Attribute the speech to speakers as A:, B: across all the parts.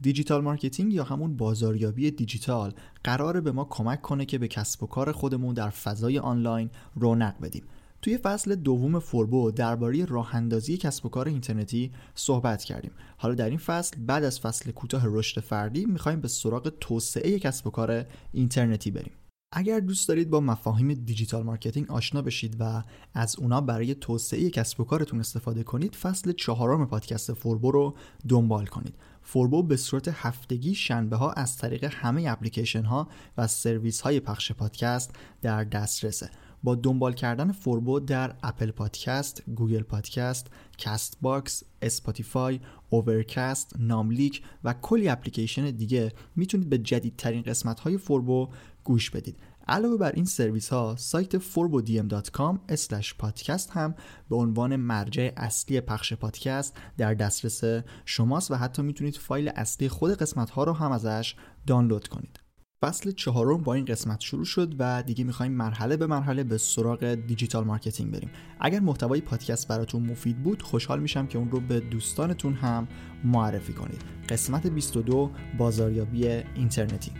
A: دیجیتال مارکتینگ یا همون بازاریابی دیجیتال؟ قراره به ما کمک کنه که به کسب و کار خودمون در فضای آنلاین رونق بدیم. توی فصل دوم فوربو درباره راه اندازی کسب و کار اینترنتی صحبت کردیم. حالا در این فصل بعد از فصل کوتاه رشد فردی می‌خوایم به سراغ توسعه کسب و کار اینترنتی بریم. اگر دوست دارید با مفاهیم digital marketing آشنا بشید و از اونا برای توسعه کسب و کارتون استفاده کنید فصل چهارم پادکست فوربو رو دنبال کنید. فوربو به صورت هفتگی شنبه ها از طریق همه اپلیکیشن ها و سرویس های پخش پادکست در دسترسه. با دنبال کردن فوربو در Apple Podcast، Google Podcast، Castbox، Spotify، Overcast، ناملیک و کلی اپلیکیشن دیگه می‌تونید به جدیدترین قسمت های فوربو گوش بدید. علاوه بر این سرویس ها سایت forbodm.com پادکست هم به عنوان مرجع اصلی پخش پادکست در دسترس شماست و حتی می‌تونید فایل اصلی خود قسمت ها رو هم ازش دانلود کنید. فصل چهارم با این قسمت شروع شد و دیگه می‌خوایم مرحله به مرحله به سراغ دیجیتال مارکتینگ بریم. اگر محتوای پادکست براتون مفید بود خوشحال میشم که اون رو به دوستانتون هم معرفی کنید. قسمت 22 بازاریابی اینترنتی.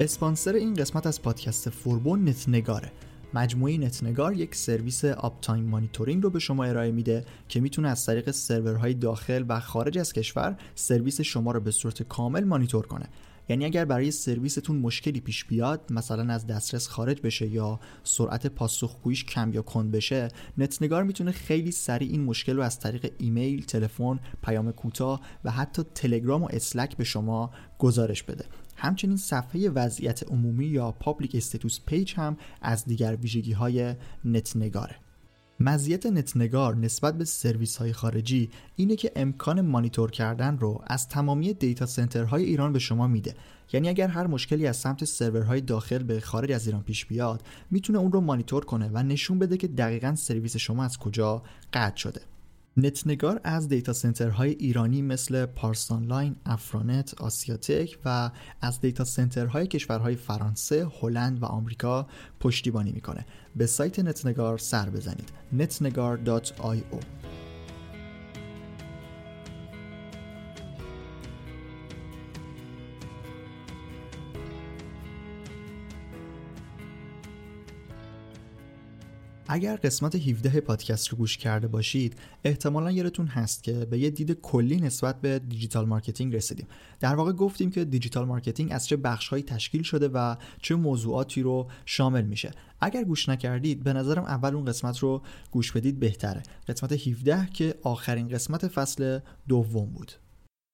A: اسپانسر این قسمت از پادکست فوربو نت‌نگاره. مجموعه نتنگار یک سرویس uptime monitoring رو به شما ارائه میده که می‌تونه از طریق سرورهای داخل و خارج از کشور سرویس شما رو به صورت کامل مانیتور کنه. یعنی اگر برای سرویستون مشکلی پیش بیاد مثلا از دسترس خارج بشه یا سرعت پاسخگوییش کم یا کند بشه نتنگار می‌تونه خیلی سریع این مشکل رو از طریق ایمیل، تلفن، پیام کوتاه و حتی تلگرام و اسلک به شما گزارش بده. همچنین صفحه وضعیت عمومی یا public status page هم از دیگر ویژگی های نتنگاره. مزیت نتنگار نسبت به سرویس های خارجی اینه که امکان مانیتور کردن رو از تمامی دیتا سنترهای ایران به شما میده. یعنی اگر هر مشکلی از سمت سرورهای داخل به خارج از ایران پیش بیاد می‌تونه اون رو مانیتور کنه و نشون بده که دقیقا سرویس شما از کجا قطع شده. نتنگار از دیتا سنترهای ایرانی مثل پارس‌آنلاین، افرانت، آسیاتک و از دیتا سنترهای کشورهای فرانسه، هلند و آمریکا پشتیبانی می‌کنه. به سایت نتنگار سر بزنید. netnegar.io اگر قسمت 17 پادکست رو گوش کرده باشید احتمالا یادتون هست که به یه دید کلی نسبت به دیجیتال مارکتینگ رسیدیم. در واقع گفتیم که دیجیتال مارکتینگ از چه بخشهایی تشکیل شده و چه موضوعاتی رو شامل میشه. اگر گوش نکردید به نظرم اول اون قسمت رو گوش بدید بهتره. قسمت 17 که آخرین قسمت فصل دوم بود.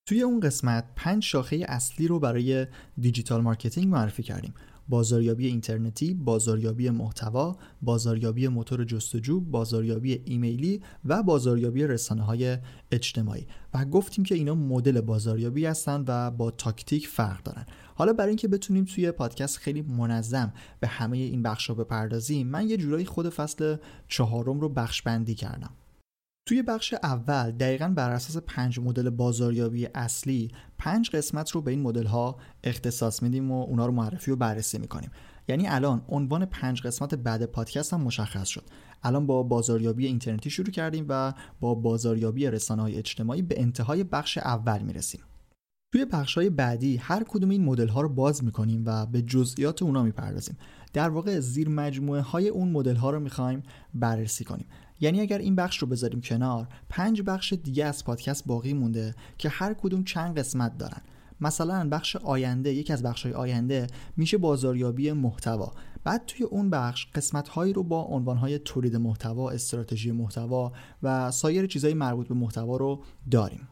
A: توی اون قسمت پنج شاخه اصلی رو برای دیجیتال مارکتینگ معرفی کردیم. بازاریابی اینترنتی، بازاریابی محتوا، بازاریابی موتور جستجو، بازاریابی ایمیلی و بازاریابی رسانه های اجتماعی. و گفتیم که اینا مدل بازاریابی هستن و با تاکتیک فرق دارن. حالا برای اینکه بتونیم توی پادکست خیلی منظم به همه این بخشا بپردازیم من یه جورایی خود فصل چهارم رو بخش بندی کردم. توی بخش اول دقیقا بر اساس پنج مدل بازاریابی اصلی پنج قسمت رو به این مدل ها اختصاص میدیم و اونا رو معرفی و بررسی می‌کنیم. یعنی الان عنوان پنج قسمت بعد پادکست هم مشخص شد. الان با بازاریابی اینترنتی شروع کردیم و با بازاریابی رسانه های اجتماعی به انتهای بخش اول می‌رسیم. توی بخش های بعدی هر کدوم این مدل ها رو باز می‌کنیم و به جزئیات اونا می‌پردازیم. در واقع زیر مجموعه های اون مدل ها رو می‌خوایم بررسی کنیم. یعنی اگر این بخش رو بذاریم کنار پنج بخش دیگه از پادکست باقی مونده که هر کدوم چند قسمت دارن. مثلا بخش آینده یکی از بخش های آینده میشه بازاریابی محتوا. بعد توی اون بخش قسمت هایی رو با عنوان های تولید محتوا استراتژی محتوا و سایر چیزهای مربوط به محتوا رو داریم.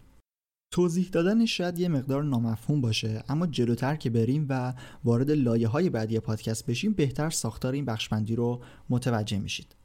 A: توضیح دادن شاید یه مقدار نامفهوم باشه اما جلوتر که بریم و وارد لایه های بعدی پادکست بشیم بهتر ساختار این بخشبندی رو متوجه میشید.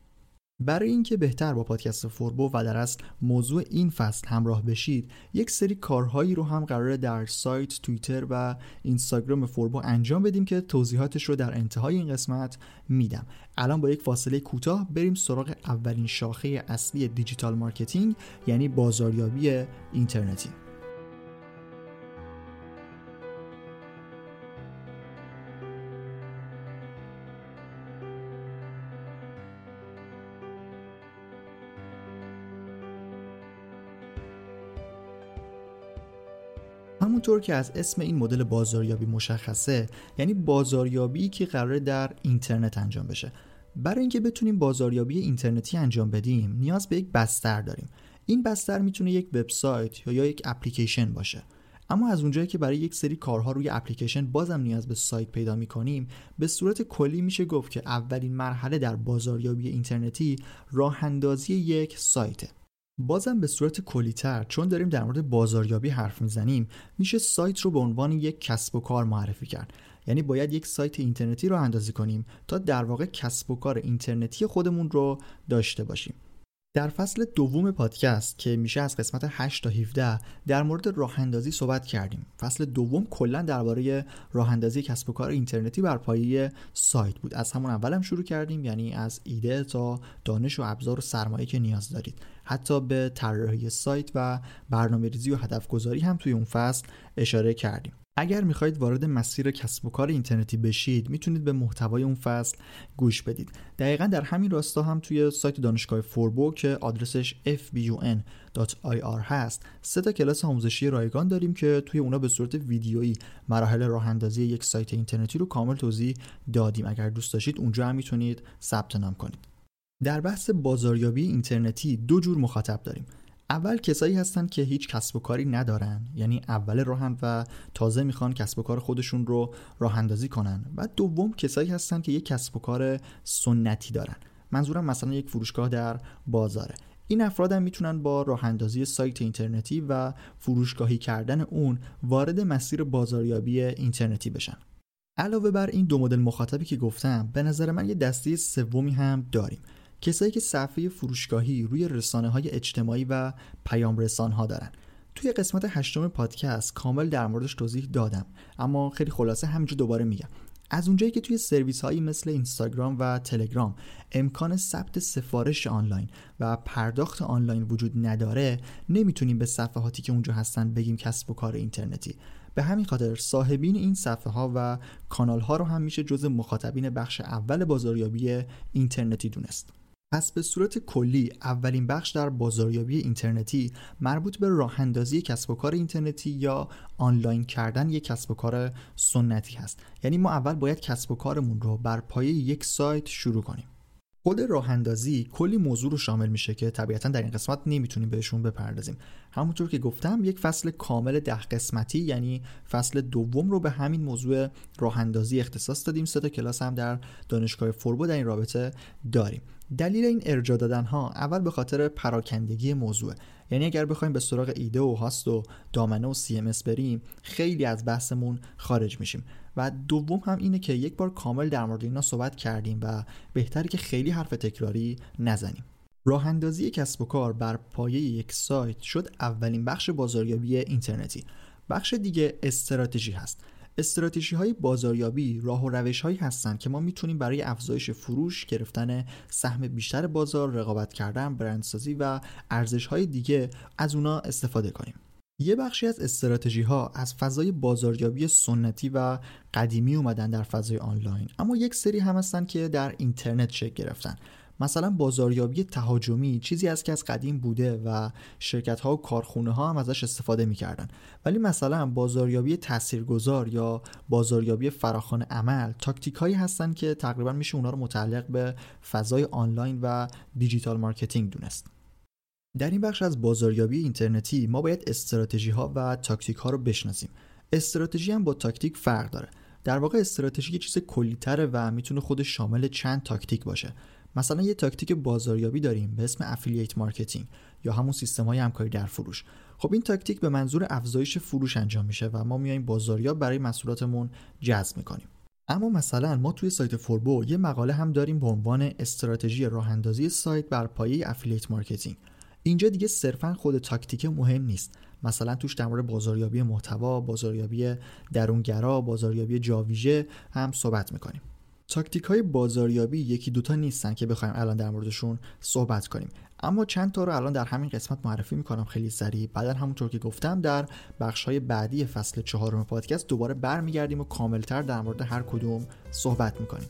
A: برای اینکه بهتر با پادکست فوربو و در اصل موضوع این فصل همراه بشید یک سری کارهایی رو هم قراره در سایت توییتر و اینستاگرام فوربو انجام بدیم که توضیحاتش رو در انتهای این قسمت میدم. الان با یک فاصله کوتاه بریم سراغ اولین شاخه اصلی دیجیتال مارکتینگ یعنی بازاریابی اینترنتی. همونطور که از اسم این مدل بازاریابی مشخصه یعنی بازاریابی که قرار در اینترنت انجام بشه. برای اینکه بتونیم بازاریابی اینترنتی انجام بدیم نیاز به یک بستر داریم. این بستر می‌تونه یک وبسایت یا یک اپلیکیشن باشه. اما از اونجایی که برای یک سری کارها روی اپلیکیشن بازم نیاز به سایت پیدا می‌کنیم به صورت کلی میشه گفت که اولین مرحله در بازاریابی اینترنتی راه اندازی یک سایته. بازم به صورت کلیتر چون داریم در مورد بازاریابی حرف می‌زنیم میشه سایت رو به عنوان یک کسب و کار معرفی کرد یعنی باید یک سایت اینترنتی رو اندازی کنیم تا در واقع کسب و کار اینترنتی خودمون رو داشته باشیم در فصل دوم پادکست که میشه از قسمت 8 تا 17 در مورد راه اندازی صحبت کردیم. فصل دوم کلا درباره راه اندازی کسب و کار اینترنتی بر پایه سایت بود. از همون اولم شروع کردیم یعنی از ایده تا دانش و ابزار و سرمایه که نیاز دارید. حتی به طراحی سایت و برنامه‌ریزی و هدف گذاری هم توی اون فصل اشاره کردیم. اگر می‌خواهید وارد مسیر کسب و کار اینترنتی بشید می‌تونید به محتوای اون فصل گوش بدید. دقیقا در همین راستا هم توی سایت دانشگاه فوربو که آدرسش fbun.ir هست سه تا کلاس آموزشی رایگان داریم که توی اونا به صورت ویدیویی مراحل راه اندازی یک سایت اینترنتی رو کامل توضیح دادیم. اگر دوست داشتید اونجا هم می‌تونید ثبت نام کنید. در بحث بازاریابی اینترنتی دو جور مخاطب داریم. اول کسایی هستن که هیچ کسب و کاری ندارن. یعنی اول راهن و تازه می‌خوان کسب و کار خودشون رو راه اندازی کنن. و دوم کسایی هستن که یک کسب و کار سنتی دارن. منظورم مثلا یک فروشگاه در بازاره. این افراد هم می‌تونن با راه اندازی سایت اینترنتی و فروشگاهی کردن اون وارد مسیر بازاریابی اینترنتی بشن. علاوه بر این دو مدل مخاطبی که گفتم به نظر من یه دسته سومی هم داریم. کسایی که صفحه فروشگاهی روی رسانه های اجتماعی و پیام رسان ها دارن. توی قسمت هشتم پادکست کامل در موردش توضیح دادم اما خیلی خلاصه همینجا دوباره میگم. از اونجایی که توی سرویس هایی مثل اینستاگرام و تلگرام امکان ثبت سفارش آنلاین و پرداخت آنلاین وجود نداره نمی‌تونیم به صفحاتی که اونجا هستن بگیم کسب و کار اینترنتی. به همین خاطر صاحبین این صفحه ها و کانال ها رو هم میشه جز مخاطبین بخش اول بازاریابی اینترنتی دونست. پس به صورت کلی اولین بخش در بازاریابی اینترنتی مربوط به راه اندازی کسب و کار اینترنتی یا آنلاین کردن یک کسب و کار سنتی هست. یعنی ما اول باید کسب و کارمون رو بر پایه یک سایت شروع کنیم. خود راه اندازی کلی موضوع رو شامل میشه که طبیعتا در این قسمت نمی‌تونیم بهشون بپردازیم. همونطور که گفتم یک فصل کامل ده قسمتی یعنی فصل دوم رو به همین موضوع راه اندازی اختصاص دادیم. سه تا کلاس هم در دانشگاه فوربو در این رابطه داریم. دلیل این ارجا دادن ها اول به خاطر پراکندگی موضوع. یعنی اگر بخوایم به سراغ ایده و هاست و دامنه و سی ام بریم خیلی از بحثمون خارج میشیم. و دوم هم اینه که یک بار کامل در مورد اینا صحبت کردیم و بهتره که خیلی حرف تکراری نزنیم. راه اندازی کسب و کار بر پایه یک سایت شد اولین بخش بازاریابی اینترنتی. بخش دیگه استراتژی هست. استراتژی های بازاریابی راه و روش هایی هستند که ما می‌تونیم برای افزایش فروش گرفتن سهم بیشتر بازار رقابت کردن برندسازی و ارزش های دیگه از اونا استفاده کنیم. یه بخشی از استراتژی ها از فضای بازاریابی سنتی و قدیمی اومدن در فضای آنلاین اما یک سری هم هستن که در اینترنت شکل گرفتن. مثلا بازاریابی تهاجمی چیزی است که از قدیم بوده و شرکت ها و کارخونه ها هم ازش استفاده می‌کردن. ولی مثلا بازاریابی تاثیرگذار یا بازاریابی فراخان عمل تاکتیک هایی هستن که تقریبا میشه اونها رو متعلق به فضای آنلاین و دیجیتال مارکتینگ دونست. در این بخش از بازاریابی اینترنتی ما باید استراتژی ها و تاکتیک ها رو بشناسیم. استراتژی هم با تاکتیک فرق داره. در واقع استراتژی یه چیز کلیتره و می‌تونه خودش شامل چند تاکتیک باشه. مثلا یه تاکتیک بازاریابی داریم به اسم affiliate marketing یا همون سیستم های همکاری در فروش. خب این تاکتیک به منظور افزایش فروش انجام میشه و ما میایم بازاریاب برای محصولاتمون جذب می‌کنیم. اما مثلا ما توی سایت فوربو یه مقاله هم داریم به عنوان استراتژی راه اندازی سایت بر پایه affiliate marketing اینجا دیگه صرفا خود تاکتیک مهم نیست. مثلا توش در مورد بازاریابی محتوا بازاریابی درونگرا بازاریابی جاویژه هم صحبت می‌کنیم. تاکتیک های بازاریابی یکی دوتا نیستن که بخوایم الان در موردشون صحبت کنیم. اما چند تا رو الان در همین قسمت معرفی می‌کنم خیلی سریع. بعدا همونطور که گفتم در بخش های بعدی فصل چهارم پادکست دوباره برمیگردیم و کاملتر در مورد هر کدوم صحبت می‌کنیم.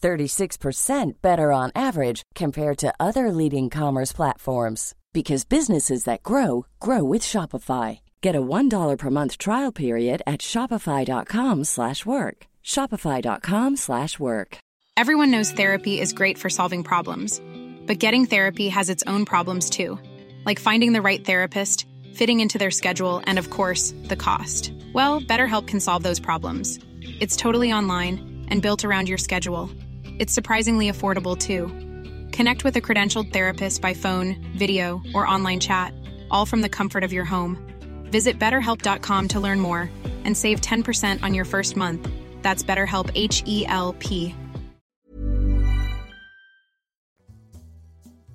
B: 36% better on average compared to other leading commerce platforms because businesses that grow grow with Shopify. Get a $1 per month trial period at shopify.com/work. shopify.com/work.
C: Everyone knows therapy is great for solving problems, but getting therapy has its own problems too, like finding the right therapist, fitting into their schedule, and of course, the cost. Well, BetterHelp can solve those problems. It's totally online and built around your schedule. It's surprisingly affordable too. Connect with a credentialed therapist by phone, video, or online chat, all from the comfort of your home. Visit betterhelp.com to learn more and save 10% on your first month. That's BetterHelp H E L P.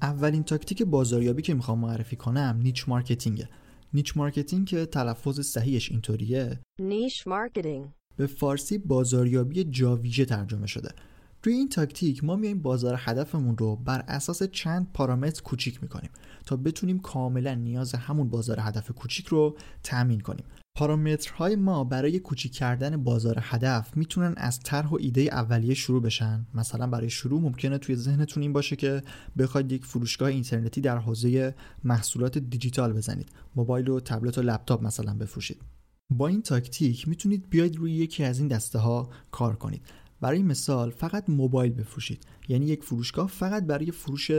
A: اولین تاکتیک بازاریابی که میخوام معرفی کنم نیچ مارکتینگه. نیچ مارکتینگ که تلفظ صحیحش اینطوریه
D: Niche marketing.
A: به فارسی بازاریابی جاویژه ترجمه شده. توی این تاکتیک ما میایم بازار هدفمون رو بر اساس چند پارامتر کوچیک می‌کنیم تا بتونیم کاملا نیاز همون بازار هدف کوچیک رو تأمین کنیم. پارامترهای ما برای کوچیک کردن بازار هدف می‌تونن از طرح و ایده اولیه شروع بشن. مثلا برای شروع ممکنه توی ذهنتون این باشه که بخواید یک فروشگاه اینترنتی در حوزه محصولات دیجیتال بزنید. موبایل و تبلت و لپتاپ مثلا بفروشید. با این تاکتیک می‌تونید بیاید روی یکی از این دسته ها کار کنید. برای مثال فقط موبایل بفروشید. یعنی یک فروشگاه فقط برای فروش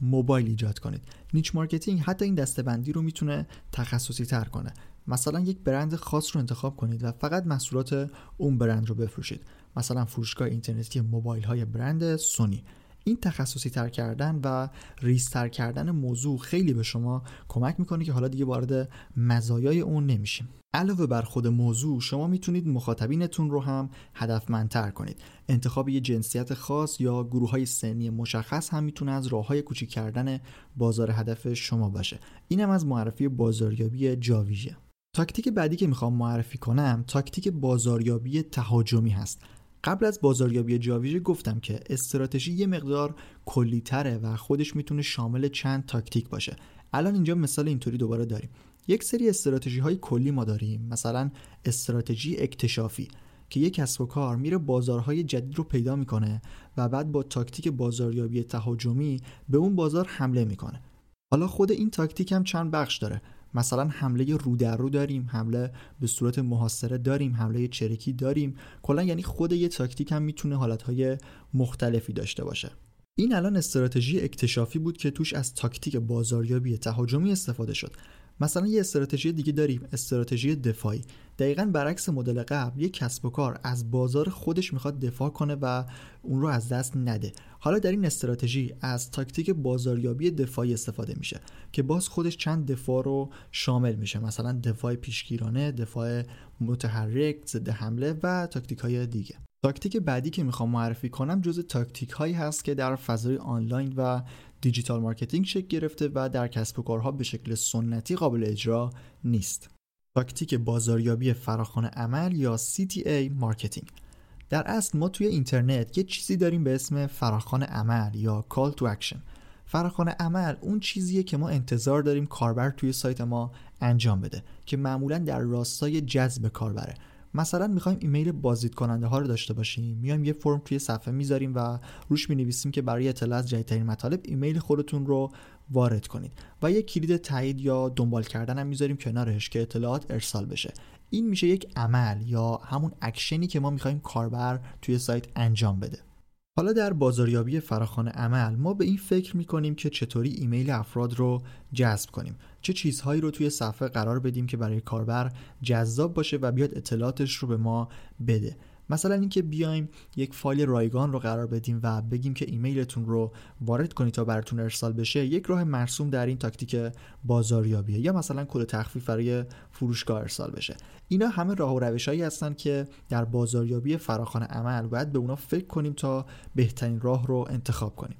A: موبایل ایجاد کنید. niche marketing حتی این دسته‌بندی رو می‌تونه تخصصی تر کنه. مثلا یک برند خاص رو انتخاب کنید و فقط محصولات اون برند رو بفروشید. مثلا فروشگاه اینترنتی موبایل های برند سونی. این تخصصی تر کردن و ریستر کردن موضوع خیلی به شما کمک می‌کنه که حالا دیگه وارد مزایای اون نمیشیم. علاوه بر خود موضوع شما می‌تونید مخاطبینتون رو هم هدفمندتر کنید. انتخاب یه جنسیت خاص یا گروه های سنی مشخص هم می‌تونه از راه های کوچیک کردن بازار هدف شما باشه. اینم از معرفی بازاریابی جاویژه. تاکتیک بعدی که می‌خوام معرفی کنم تاکتیک بازاریابی تهاجمی هست. قبل از بازاریابی جاویژه گفتم که استراتژی یه مقدار کلیتره و خودش می‌تونه شامل چند تاکتیک باشه. الان اینجا مثال اینطوری دوباره داریم. یک سری استراتژی های کلی ما داریم مثلا استراتژی اکتشافی که یک کسب و کار میره بازارهای جدید رو پیدا می‌کنه و بعد با تاکتیک بازاریابی تهاجمی به اون بازار حمله می‌کنه. حالا خود این تاکتیک هم چند بخش داره. مثلا حمله رو در رو داریم حمله به صورت محاصره داریم حمله چرکی داریم. کلا یعنی خود یه تاکتیک هم می‌تونه حالتهای مختلفی داشته باشه. این الان استراتژی اکتشافی بود که توش از تاکتیک بازاریابی تهاجمی استفاده شد. مثلا یه استراتژی دیگه داریم استراتژی دفاعی. دقیقا برعکس مدل قبل یک کسب و کار از بازار خودش می‌خواد دفاع کنه و اون رو از دست نده. حالا در این استراتژی از تاکتیک بازاریابی دفاعی استفاده میشه که باز خودش چند دفاع رو شامل میشه. مثلا دفاع پیشگیرانه دفاع متحرک ضد حمله و تاکتیک های دیگه. تاکتیک بعدی که می‌خوام معرفی کنم جز تاکتیک هایی هست که در فضای آنلاین و دیجیتال مارکتینگ شکل گرفته و در کسب و کارها به شکل سنتی قابل اجرا نیست. تاکتیک بازاریابی فراخوان عمل یا CTA marketing. در اصل ما توی اینترنت یه چیزی داریم به اسم فراخوان عمل یا Call to Action. فراخوان عمل اون چیزیه که ما انتظار داریم کاربر توی سایت ما انجام بده که معمولا در راستای جذب کاربره. مثلا می‌خوایم ایمیل بازدید کننده ها رو داشته باشیم. میایم یه فرم توی صفحه می‌ذاریم و روش می‌نویسیم که برای اطلاع از جدیدترین مطالب ایمیل خودتون رو وارد کنید. و یه کلید تایید یا دنبال کردن هم می‌ذاریم کنارش که اطلاعات ارسال بشه. این میشه یک عمل یا همون اکشنی که ما می‌خوایم کاربر توی سایت انجام بده. حالا در بازاریابی فراخوان عمل ما به این فکر می‌کنیم که چطوری ایمیل افراد رو جذب کنیم. چه چیزهایی رو توی صفحه قرار بدیم که برای کاربر جذاب باشه و بیاد اطلاعاتش رو به ما بده. مثلا اینکه بیایم یک فایل رایگان رو قرار بدیم و بگیم که ایمیلتون رو وارد کنید تا براتون ارسال بشه یک راه مرسوم در این تاکتیک بازاریابیه یا مثلا کد تخفیف برای فروشگاه ارسال بشه. اینا همه راه و روشهایی هستن که در بازاریابی فراخوان عمل باید به اونا فکر کنیم تا بهترین راه رو انتخاب کنیم.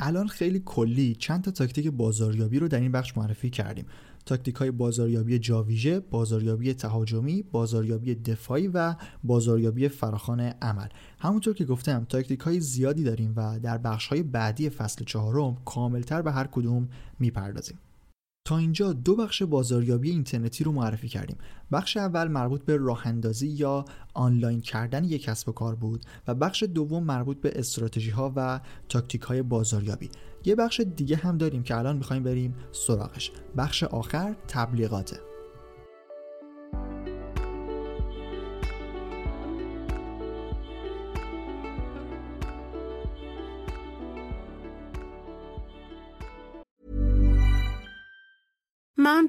A: الان خیلی کلی چند تا تاکتیک بازاریابی رو در این بخش معرفی کردیم. تاکتیک های بازاریابی جاویژه، بازاریابی تهاجمی، بازاریابی دفاعی و بازاریابی فراخوان عمل. همونطور که گفتم تاکتیک های زیادی داریم و در بخش های بعدی فصل چهارم کاملتر به هر کدوم می‌پردازیم. تا اینجا دو بخش بازاریابی اینترنتی رو معرفی کردیم بخش اول مربوط به راه اندازی یا آنلاین کردن یک کسب و کار بود و بخش دوم مربوط به استراتژی ها و تاکتیک های بازاریابی یه بخش دیگه هم داریم که الان می‌خوایم بریم سراغش. بخش آخر تبلیغاته.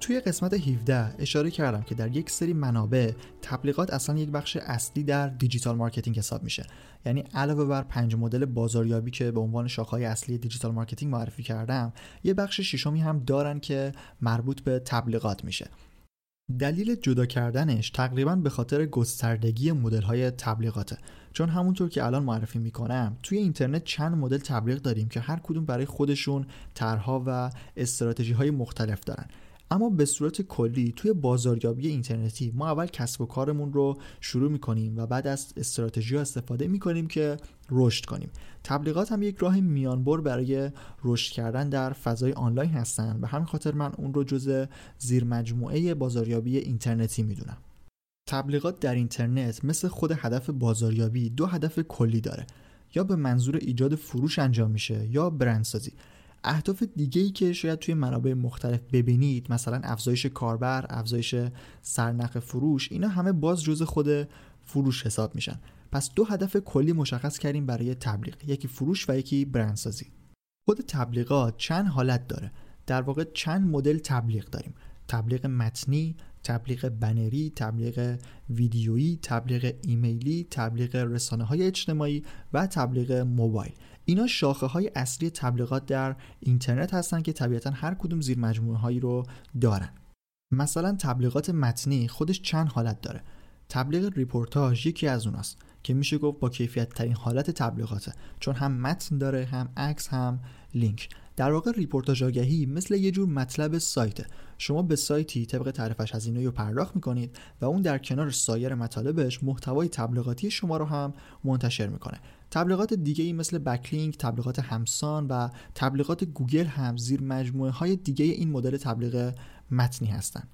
A: توی قسمت 17 اشاره کردم که در یک سری منابع تبلیغات اصلا یک بخش اصلی در دیجیتال مارکتینگ حساب میشه. یعنی علاوه بر پنج مدل بازاریابی که به عنوان شاخه‌های اصلی digital marketing معرفی کردم یه بخش ششمی هم دارن که مربوط به تبلیغات میشه. دلیل جدا کردنش تقریبا به خاطر گستردگی مدل های تبلیغاته. چون همونطور که الان معرفی می‌کنم توی اینترنت چند مدل تبلیغ داریم که هر کدوم برای خودشون طرحها و استراتژی های مختلف دارن. اما به صورت کلی توی بازاریابی اینترنتی ما اول کسب و کارمون رو شروع می‌کنیم و بعد از استراتژی استفاده می‌کنیم که رشد کنیم. تبلیغات هم یک راه میانبر برای رشد کردن در فضای آنلاین هستن و همین خاطر من اون رو جز زیر مجموعه بازاریابی اینترنتی می‌دونم. تبلیغات در اینترنت مثل خود هدف بازاریابی دو هدف کلی داره. یا به منظور ایجاد فروش انجام میشه یا برندسازی. اهداف دیگه ای که شاید توی منابع مختلف ببینید مثلا افزایش کاربر افزایش سرنخ فروش اینا همه باز جز خود فروش حساب میشن. پس دو هدف کلی مشخص کردیم برای تبلیغ یکی فروش و یکی برندسازی. خود تبلیغات چند حالت داره. در واقع چند مدل تبلیغ داریم. تبلیغ متنی تبلیغ بنری، تبلیغ ویدیویی، تبلیغ ایمیلی، تبلیغ رسانه های اجتماعی و تبلیغ موبایل. اینا شاخه های اصلی تبلیغات در اینترنت هستن که طبیعتا هر کدوم زیر مجموعه هایی رو دارن. مثلا تبلیغات متنی خودش چند حالت داره. تبلیغ رپورتاژ یکی از اوناست که میشه گفت با کیفیت ترین حالت تبلیغاته چون هم متن داره هم عکس هم لینک. در واقع رپورتاژ آگهی مثل یه جور مطلب سایته. شما به سایتی طبق تعرفش هزینه رو پرداخت می‌کنید و اون در کنار سایر مطالبش محتوای تبلیغاتی شما رو هم منتشر می‌کنه. تبلیغات دیگه ای مثل backlink، تبلیغات همسان و تبلیغات گوگل هم زیر مجموعه های دیگه این مدل تبلیغ متنی هستند.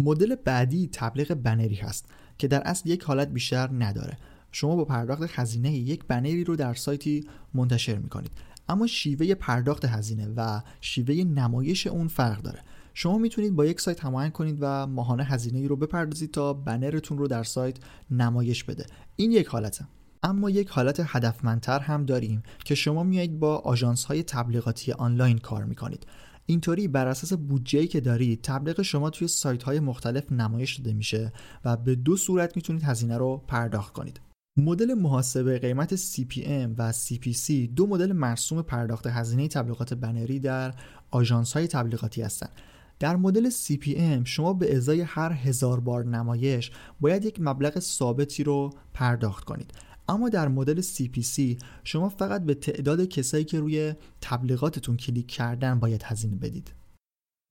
A: مدل بعدی تبلیغ بنری هست که در اصل یک حالت بیشتر نداره. شما با پرداخت هزینه یک بنری رو در سایتی منتشر می‌کنید اما شیوه پرداخت هزینه و شیوه نمایش اون فرق داره شما می‌تونید با یک سایت هماهنگ کنید و ماهانه هزینه ای رو بپردازید تا بنرتون رو در سایت نمایش بده این یک حالته اما یک حالت هدفمندتر هم داریم که شما میایید با آژانس های تبلیغاتی آنلاین کار می‌کنید. اینطوری بر اساس بودجه‌ای که دارید تبلیغ شما توی سایت های مختلف نمایش داده میشه و به دو صورت می‌تونید هزینه رو پرداخت کنید. مدل محاسبه قیمت CPM و CPC دو مدل مرسوم پرداخت هزینه تبلیغات بنری در آژانس های تبلیغاتی هستند. در مدل CPM شما به ازای هر هزار بار نمایش باید یک مبلغ ثابتی رو پرداخت کنید. اما در مدل CPC شما فقط به تعداد کسایی که روی تبلیغاتتون کلیک کردن باید هزینه بدید.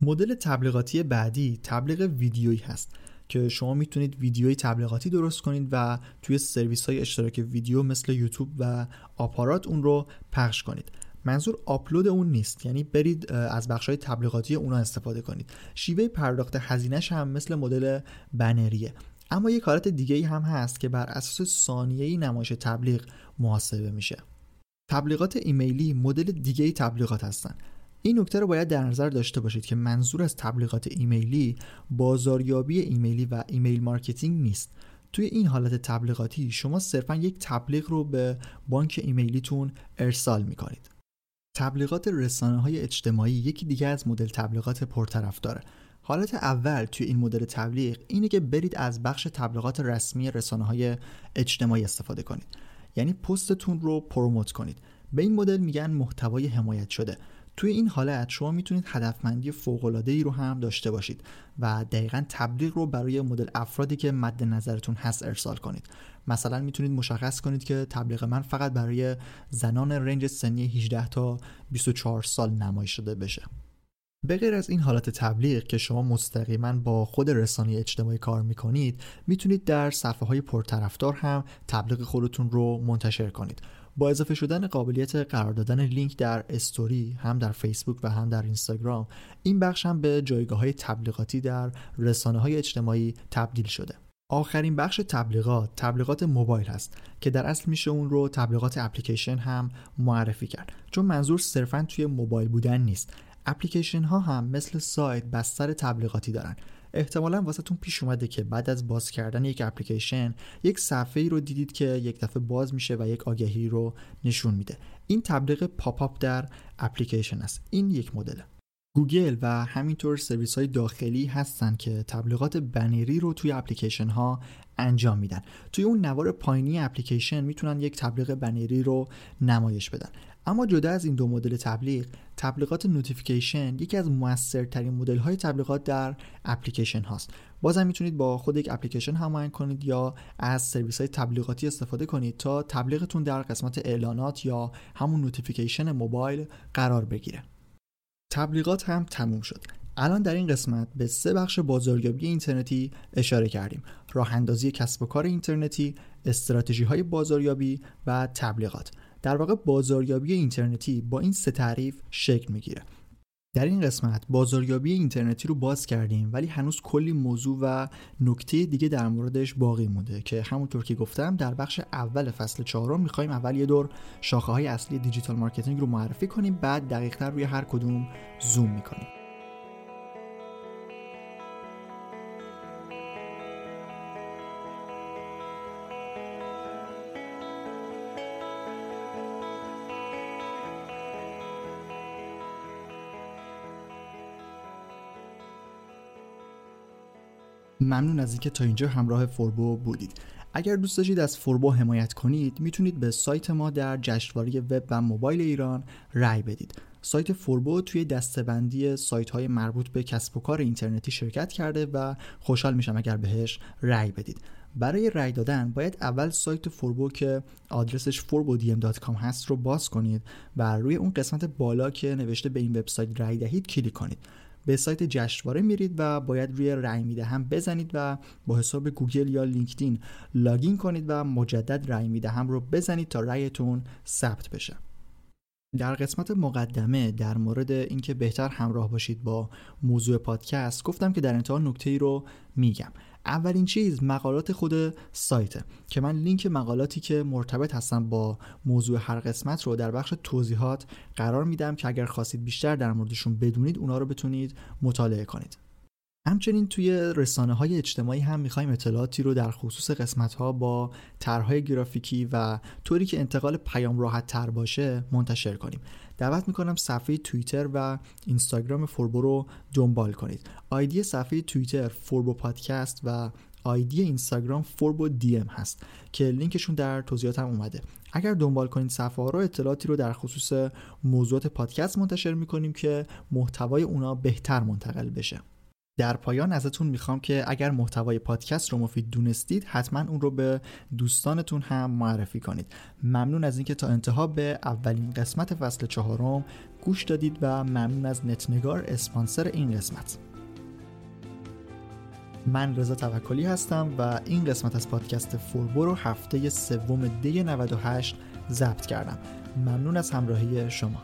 A: مدل تبلیغاتی بعدی تبلیغ ویدیویی هست که شما می‌تونید ویدیوی تبلیغاتی درست کنید و توی سرویس های اشتراک ویدیو مثل یوتیوب و آپارات اون رو پخش کنید. منظور آپلود اون نیست یعنی برید از بخش های تبلیغاتی اونا استفاده کنید. شیوه پرداخت هزینهش هم مثل مدل بنریه. اما یک حالت دیگه ای هم هست که بر اساس ثانیه‌ای نمایش تبلیغ محاسبه میشه. تبلیغات ایمیلی مدل دیگه ای تبلیغات هستن. این نکته رو باید در نظر داشته باشید که منظور از تبلیغات ایمیلی بازاریابی ایمیلی و email marketing نیست. توی این حالت تبلیغاتی شما صرفا یک تبلیغ رو به بانک ایمیلیتون ارسال می‌کنید. تبلیغات رسانه های اجتماعی یکی دیگه از مدل تبلیغات پرطرف داره حالت اول توی این مدل تبلیغ اینه که برید از بخش تبلیغات رسمی رسانه های اجتماعی استفاده کنید. یعنی پستتون رو پروموت کنید. به این مدل میگن محتوای حمایت شده. توی این حالت شما می‌تونید هدفمندی فوق ای رو هم داشته باشید و دقیقا تبلیغ رو برای مدل افرادی که مد نظرتون هست ارسال کنید. مثلا می‌تونید مشخص کنید که تبلیغ من فقط برای زنان رنج سنی 18 تا 24 سال نمایش شده بشه. به غیر از این حالت تبلیغ که شما مستقیما با خود رسانه اجتماعی کار می‌کنید می‌تونید در صفحه های پرطرفدار هم تبلیغ خودتون رو منتشر کنید. با اضافه شدن قابلیت قرار دادن لینک در استوری هم در فیسبوک و هم در اینستاگرام این بخش هم به جایگاه های تبلیغاتی در رسانه های اجتماعی تبدیل شده. آخرین بخش تبلیغات تبلیغات موبایل هست که در اصل میشه اون رو تبلیغات اپلیکیشن هم معرفی کرد. چون منظور صرفا توی موبایل بودن نیست. اپلیکیشن ها هم مثل سایت بستر تبلیغاتی دارن. احتمالا واسهتون پیش اومده که بعد از باز کردن یک اپلیکیشن یک صفحه ای رو دیدید که یک دفعه باز میشه و یک آگهی رو نشون میده. این تبلیغ pop-up در اپلیکیشن است. این یک مدله. گوگل و همینطور سرویس های داخلی هستن که تبلیغات بنری رو توی اپلیکیشن ها انجام میدن. توی اون نوار پایینی اپلیکیشن می‌تونن یک تبلیغ بنری رو نمایش بدن. اما جدا از این دو مدل تبلیغ تبلیغات notification یکی از موثرترین مدل های تبلیغات در اپلیکیشن هاست. بازم می‌تونید با خود یک اپلیکیشن هماهنگ کنید یا از سرویس های تبلیغاتی استفاده کنید تا تبلیغتون در قسمت اعلانات یا همون notification موبایل قرار بگیره. تبلیغات هم تموم شد. الان در این قسمت به سه بخش بازاریابی اینترنتی اشاره کردیم. راه اندازی کسب و کار اینترنتی استراتژی های بازاریابی و تبلیغات. در واقع بازاریابی اینترنتی با این سه تعریف شکل می‌گیره. در این قسمت بازاریابی اینترنتی رو باز کردیم ولی هنوز کلی موضوع و نکته دیگه در موردش باقی مونده که همونطور که گفتم در بخش اول فصل چهارم می‌خوایم اول یه دور شاخه های اصلی digital marketing رو معرفی کنیم بعد دقیقتر روی هر کدوم زوم می‌کنیم. ممنون از اینکه تا اینجا همراه فوربو بودید. اگر دوست داشتید از فوربو حمایت کنید می‌تونید به سایت ما در جشنواره وب و موبایل ایران رأی بدید. سایت فوربو توی دسته‌بندی سایت های مربوط به کسب و کار اینترنتی شرکت کرده و خوشحال میشم اگر بهش رأی بدید. برای رأی دادن باید اول سایت فوربو که آدرسش forbodm.com هست رو باز کنید و روی اون قسمت بالا که نوشته به این وبسایت رأی دهید کلیک کنید. به سایت جشنواره میرید و باید روی رأی می‌دهم بزنید و با حساب گوگل یا لینکدین login کنید و مجدد رأی می‌دهم رو بزنید تا رأیتون ثبت بشه. در قسمت مقدمه در مورد اینکه بهتر همراه باشید با موضوع پادکست گفتم که در انتها نکته ای رو میگم. اولین چیز مقالات خود سایته که من لینک مقالاتی که مرتبط هستن با موضوع هر قسمت رو در بخش توضیحات قرار میدم که اگر خواستید بیشتر در موردشون بدونید اونا رو بتونید مطالعه کنید. همچنین توی رسانه های اجتماعی هم می‌خوایم اطلاعاتی رو در خصوص قسمت ها با طرحهای گرافیکی و طوری که انتقال پیام راحت تر باشه منتشر کنیم. دعوت می‌کنم صفحه توییتر و اینستاگرام فوربو رو دنبال کنید. آیدی صفحه توییتر فوربو پادکست و آیدی اینستاگرام فوربو دی ام هست که لینکشون در توضیحاتم اومده. اگر دنبال کنید صفحه ها رو اطلاعاتی رو در خصوص موضوعات پادکست منتشر می‌کنیم که محتوای اونا بهتر منتقل بشه. در پایان ازتون می‌خوام که اگر محتوای پادکست رو مفید دونستید حتما اون رو به دوستانتون هم معرفی کنید. ممنون از اینکه تا انتها به اولین قسمت فصل چهارم گوش دادید و ممنون از نتنگار اسپانسر این قسمت. من رضا توکلی هستم و این قسمت از پادکست فوربو رو هفته سوم دی 98 ضبط کردم. ممنون از همراهی شما.